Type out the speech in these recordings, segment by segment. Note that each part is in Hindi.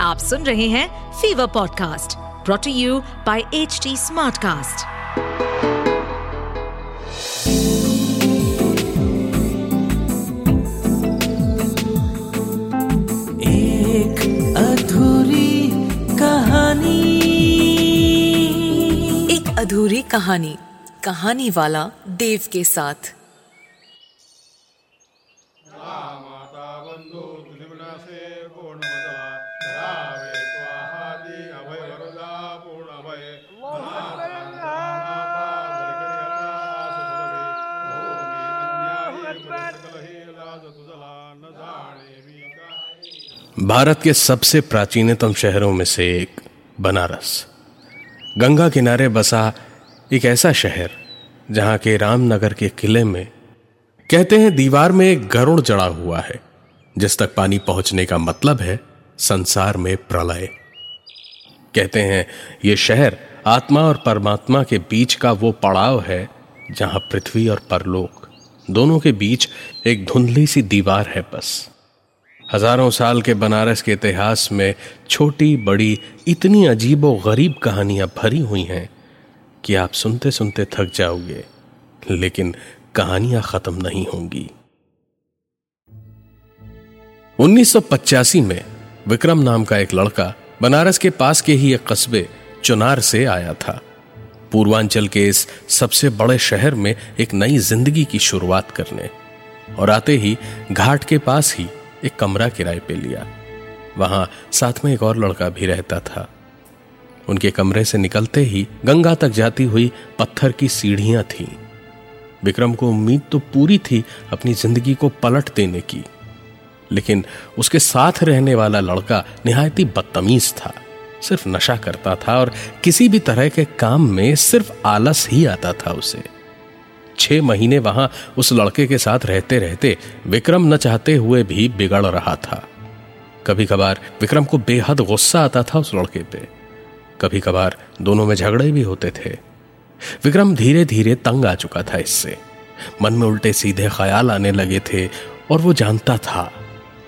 आप सुन रहे हैं fever podcast brought to you by H Smartcast. एक अधूरी कहानी एक अधूरी कहानी कहानी वाला देव के साथ भारत के सबसे प्राचीनतम शहरों में से एक, बनारस। गंगा किनारे बसा एक ऐसा शहर, जहाँ के रामनगर के किले में कहते हैं दीवार में एक गरुड़ जड़ा हुआ है, जिस तक पानी पहुँचने का मतलब है संसार में प्रलय। कहते हैं यह शहर आत्मा और परमात्मा के बीच का वो पड़ाव है, जहाँ पृथ्वी और परलोक दोनों के बीच एक धुंधली सी दीवार है बस। हज़ारों साल के बनारस के इतिहास में छोटी, बड़ी, इतनी अजीबो गरीब कहानियाँ भरी हुई हैं कि आप सुनते सुनते थक जाओगे। लेकिन कहानियाँ खत्म नहीं होंगी। 1985 में विक्रम नाम का एक लड़का बनारस के पास के ही एक कस्बे चुनार से आया था। पूर्वांचल के इस सबसे बड़े शहर में एक नई ज़िंदगी की शुरुआत करने और आते ही घाट के पास ही एक कमरा किराए पे लिया। वहाँ साथ में एक और लड़का भी रहता था। उनके कमरे से निकलते ही गंगा तक जाती हुई पत्थर की सीढ़ियाँ थीं। विक्रम को उम्मीद तो पूरी थी अपनी ज़िंदगी को पलट देने की। लेकिन उसके साथ रहने वाला लड़का निहायत बदतमीज था। सिर्फ़ नशा करता था और किसी भी तरह के काम में सिर्फ़ आलस ही आता था उसे। छह महीने वहाँ उस लड़के के साथ रहते रहते विक्रम न चाहते हुए भी बिगड़ रहा था। कभी कभार विक्रम को बेहद गुस्सा आता था उस लड़के पे। कभी कभार दोनों में झगड़े भी होते थे। विक्रम धीरे धीरे तंग आ चुका था इससे। मन में उल्टे सीधे ख्याल आने लगे थे और वो जानता था,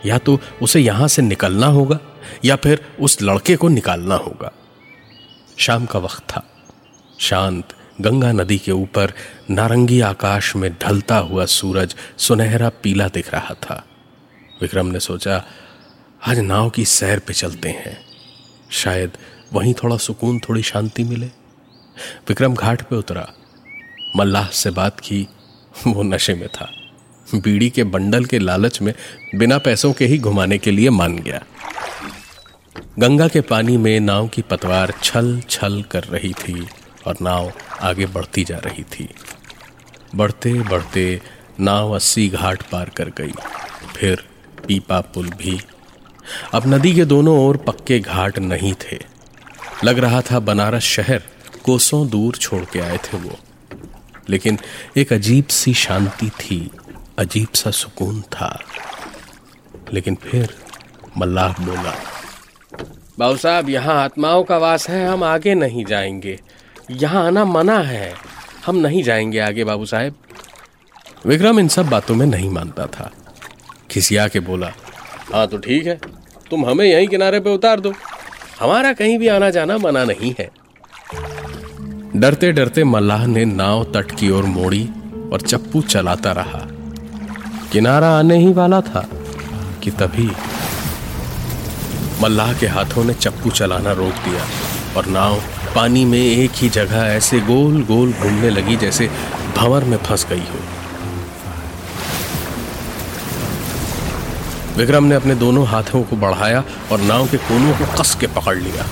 या तो उसे यहाँ से निकलना होगा, या फिर उस लड़के को निकालना होगा। शाम का वक्त था। शांत गंगा नदी के ऊपर नारंगी आकाश में ढलता हुआ सूरज सुनहरा पीला दिख रहा था। विक्रम ने सोचा, आज नाव की सैर पे चलते हैं। शायद वहीं थोड़ा सुकून, थोड़ी शांति मिले। विक्रम घाट पे उतरा। मल्लाह से बात की, वो नशे में था। बीड़ी के बंडल के लालच में बिना पैसों के ही घुमाने के लिए मान गया। गंगा के पानी में नाव की पतवार छल छल कर रही थी। और नाव आगे बढ़ती जा रही थी। बढ़ते बढ़ते नाव अस्सी घाट पार कर गई। फिर पीपा पुल भी। अब नदी के दोनों ओर पक्के घाट नहीं थे। लग रहा था बनारस शहर कोसों दूर छोड़ के आए थे वो। लेकिन एक अजीब सी शांति थी, अजीब सा सुकून था। लेकिन फिर मल्लाह बोला, बाबू साहब, यहाँ आत्माओं का वास है, हम आगे नहीं जाएँगे। यहाँ आना मना है। हम नहीं जाएँगे आगे, बाबू साहेब। विक्रम इन सब बातों में नहीं मानता था। खिसिया के बोला हाँ तो ठीक है। तुम हमें यहीं किनारे पे उतार दो। हमारा कहीं भी आना जाना मना नहीं है। डरते डरते मल्लाह ने नाव तट की ओर मोड़ी और चप्पू चलाता रहा। किनारा आने ही वाला था कि तभी मल्लाह के हाथों ने चप्पू चलाना रोक दिया और नाव पानी में एक ही जगह ऐसे गोल गोल घूमने लगी जैसे भंवर में फंस गई हो। विक्रम ने अपने दोनों हाथों को बढ़ाया और नाव के कोनों को कस के पकड़ लिया।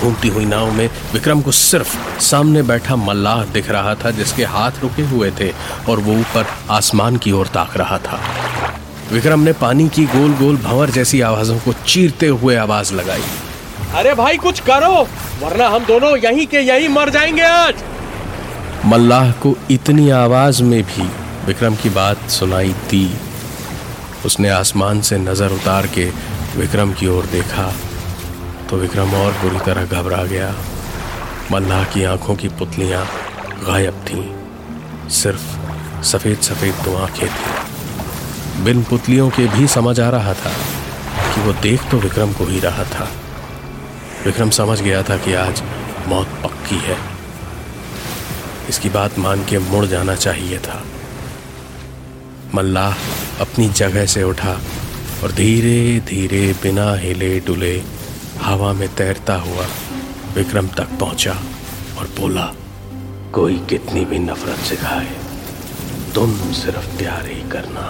घूमती हुई नाव में विक्रम को सिर्फ़ सामने बैठा मल्लाह दिख रहा था जिसके हाथ रुके हुए थे और वो ऊपर आसमान की ओर ताक रहा था। विक्रम ने पानी की गोल गोल भंवर जैसी आवाजों को चीरते हुए आवाज़ लगाई। अरे भाई, कुछ करो, वरना हम दोनों यहीं के यहीं मर जाएँगे आज। मल्लाह को इतनी आवाज़ में भी विक्रम की बात सुनाई दी। उसने आसमान से नज़र उतार के विक्रम की ओर देखा तो विक्रम और बुरी तरह घबरा गया। मल्लाह की आँखों की पुतलियाँ गायब थीं, सिर्फ़ सफ़ेद सफ़ेद दो आँखें थी। बिन पुतलियों के भी समझ आ रहा था कि वो देख तो विक्रम को ही रहा था। विक्रम समझ गया था कि आज मौत पक्की है। इसकी बात मान के मुड़ जाना चाहिए था। मल्लाह अपनी जगह से उठा और धीरे धीरे बिना हिले डुले हवा में तैरता हुआ विक्रम तक पहुँचा और बोला, कोई कितनी भी नफरत सिखाए, तुम सिर्फ़ प्यार ही करना।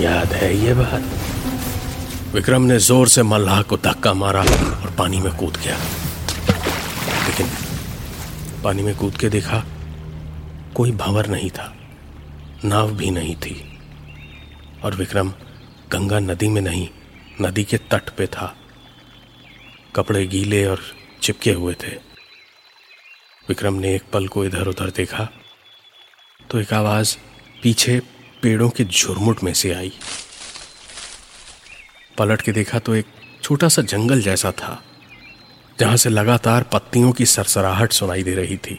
याद है ये बात? विक्रम ने ज़ोर से मल्लाह को धक्का मारा और पानी में कूद गया। लेकिन पानी में कूद के देखा, कोई भंवर नहीं था, नाव भी नहीं थी। और विक्रम गंगा नदी में नहीं, नदी के तट पे था। कपड़े गीले और चिपके हुए थे। विक्रम ने एक पल को इधर उधर देखा तो एक आवाज़ पीछे पेड़ों के झुरमुट में से आई। पलट के देखा तो एक छोटा सा जंगल जैसा था, जहाँ से लगातार पत्तियों की सरसराहट सुनाई दे रही थी।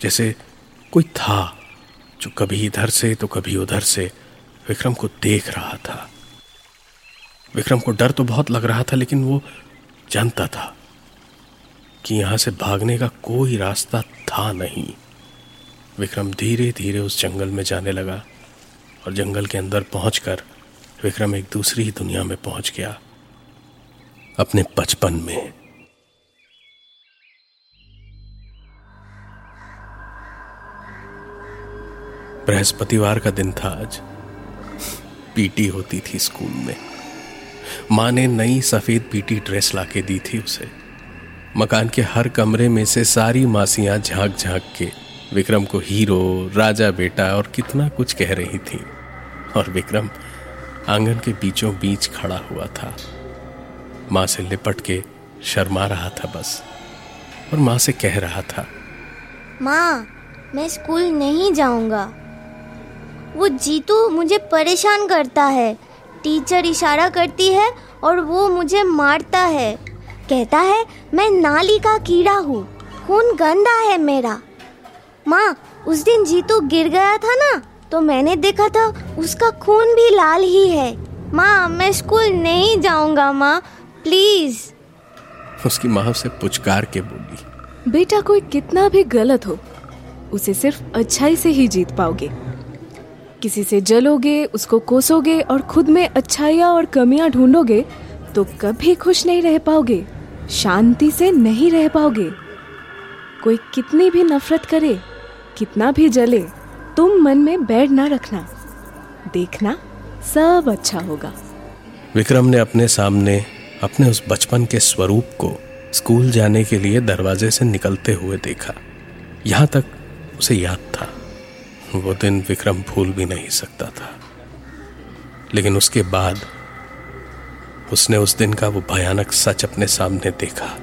जैसे कोई था जो कभी इधर से तो कभी उधर से विक्रम को देख रहा था। विक्रम को डर तो बहुत लग रहा था, लेकिन वो जानता था कि यहाँ से भागने का कोई रास्ता था नहीं। विक्रम धीरे धीरे उस जंगल में जाने लगा और जंगल के अंदर पहुंचकर विक्रम एक दूसरी ही दुनिया में पहुँच गया। अपने बचपन में। बृहस्पतिवार का दिन था आज। पीटी होती थी स्कूल में। माँ ने नई सफ़ेद पीटी ड्रेस लाके दी थी उसे। मकान के हर कमरे में से सारी मासियाँ झाँक झाँक के विक्रम को हीरो राजा बेटा और कितना कुछ कह रही थी। और विक्रम आँगन के बीचों बीच खड़ा हुआ था। माँ से लिपट के शर्मा रहा था बस, और माँ से कह रहा था, माँ, मैं स्कूल नहीं जाऊँगा। वो जीतू मुझे परेशान करता है, टीचर इशारा करती है और वो मुझे मारता है। कहता है, मैं नाली का कीड़ा हूँ, खून गंदा है मेरा। माँ, उस दिन जीतू गिर गया था ना तो मैंने देखा था उसका खून भी लाल ही है। माँ मैं स्कूल नहीं जाऊँगा माँ। प्लीज़। उसकी माँ उसे पुचकार के बोली। बेटा कोई कितना भी गलत हो उसे सिर्फ़ अच्छाई से ही जीत पाओगे। किसी से जलोगे उसको कोसोगे और खुद में अच्छाइयाँ और कमियाँ ढूंढोगे तो कभी खुश नहीं रह पाओगे शांति से नहीं रह पाओगे। कोई कितनी भी नफरत करे कितना भी जले तुम मन में बैठ ना रखना। देखना, सब अच्छा होगा। विक्रम ने अपने सामने, अपने उस बचपन के स्वरूप को स्कूल जाने के लिए दरवाजे से निकलते हुए देखा। यहाँ तक उसे याद था। वो दिन विक्रम भूल भी नहीं सकता था। लेकिन उसके बाद उसने उस दिन का वो भयानक सच अपने सामने देखा।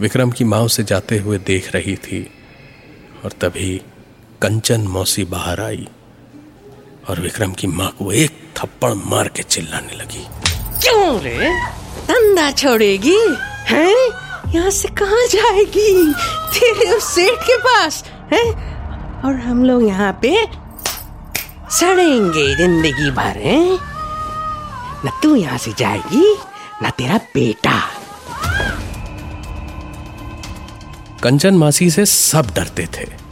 विक्रम की माँ उसे जाते हुए देख रही थी और तभी कंचन मौसी बाहर आई और विक्रम की माँ को एक थप्पड़ मार के चिल्लाने लगी। क्यों रे? धंधा छोड़ेगी हैं? यहाँ से कहाँ जाएगी? तेरे उस सेठ के पास हैं? और हम लोग यहाँ पे सड़ेंगे ज़िंदगी भर हैं? न तू यहाँ से जाएगी न तेरा बेटा। कंचन मासी से सब डरते थे।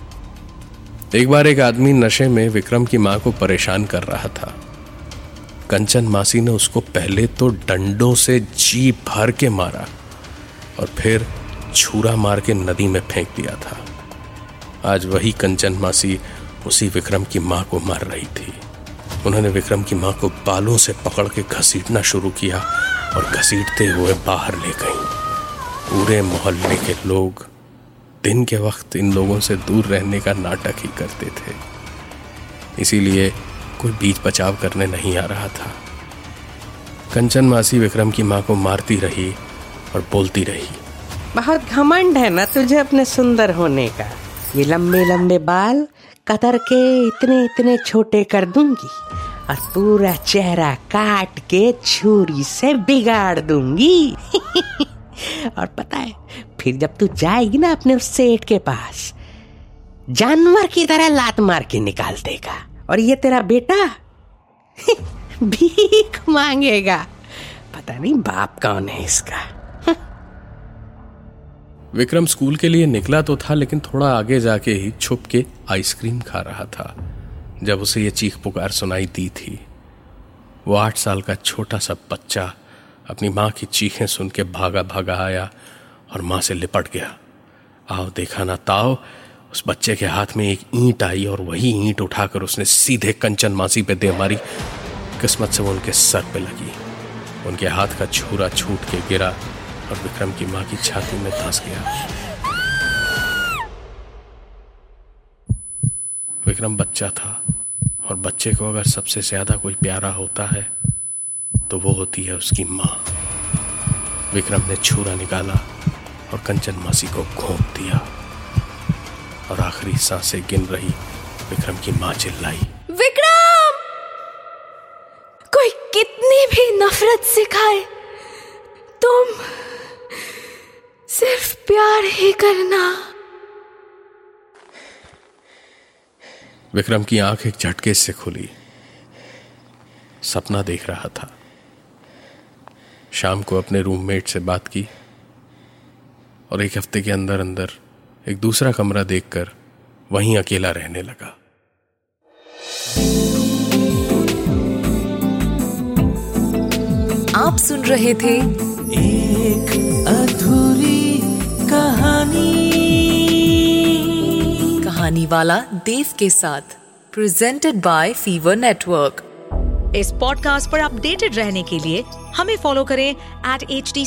एक बार एक आदमी नशे में विक्रम की माँ को परेशान कर रहा था। कंचन मासी ने उसको पहले तो डंडों से जी भर के मारा और फिर छुरा मार के नदी में फेंक दिया था। आज वही कंचन मासी उसी विक्रम की माँ को मार रही थी। उन्होंने विक्रम की माँ को बालों से पकड़ के घसीटना शुरू किया और घसीटते हुए बाहर ले गई। पूरे मोहल्ले के लोग दिन के वक्त इन लोगों से दूर रहने का नाटक ही करते थे। इसीलिए कोई बीच बचाव करने नहीं आ रहा था। कंचन मासी विक्रम की माँ को मारती रही और बोलती रही। बहुत घमंड है ना तुझे अपने सुंदर होने का। ये लंबे लंबे बाल कतर के इतने इतने छोटे कर दूँगी और पूरा चेहरा काट के छुरी से बिगाड़ दूँगी। और पता है फिर जब तू जाएगी ना अपने उस सेठ के पास, जानवर की तरह लात मार के निकाल देगा। और ये तेरा बेटा भीख मांगेगा। पता नहीं बाप कौन है इसका। विक्रम स्कूल के लिए निकला तो था, लेकिन थोड़ा आगे जाके ही छुप के आइसक्रीम खा रहा था, जब उसे ये चीख पुकार सुनाई दी थी। वो आठ साल का छोटा सा बच्चा अपनी माँ की चीखें सुन के भागा भागा आया और माँ से लिपट गया। आओ देखा ना ताओ, उस बच्चे के हाथ में एक ईंट आई और वही ईंट उठाकर उसने सीधे कंचन मासी पे दे मारी। किस्मत से वो उनके सर पे लगी। उनके हाथ का छुरा छूट के गिरा और विक्रम की माँ की छाती में धंस गया। विक्रम बच्चा था और बच्चे को अगर सबसे ज़्यादा कोई प्यारा होता है तो वो होती है उसकी माँ। विक्रम ने छुरा निकाला और कंचन मासी को घोंप दिया और आखिरी साँसें गिन रही विक्रम की माँ चिल्लाई। विक्रम! कोई कितनी भी नफरत सिखाए तुम सिर्फ़ प्यार ही करना। विक्रम की आँख एक झटके से खुली। सपना देख रहा था। शाम को अपने रूममेट से बात की। और एक हफ़्ते के अंदर अंदर एक दूसरा कमरा देखकर वहीं अकेला रहने लगा। आप सुन रहे थे एक अधूरी कहानी। कहानी वाला देव के साथ प्रेजेंटेड बाय फीवर नेटवर्क इस पॉडकास्ट पर अपडेटेड रहने के लिए हमें फॉलो करें एट एच डी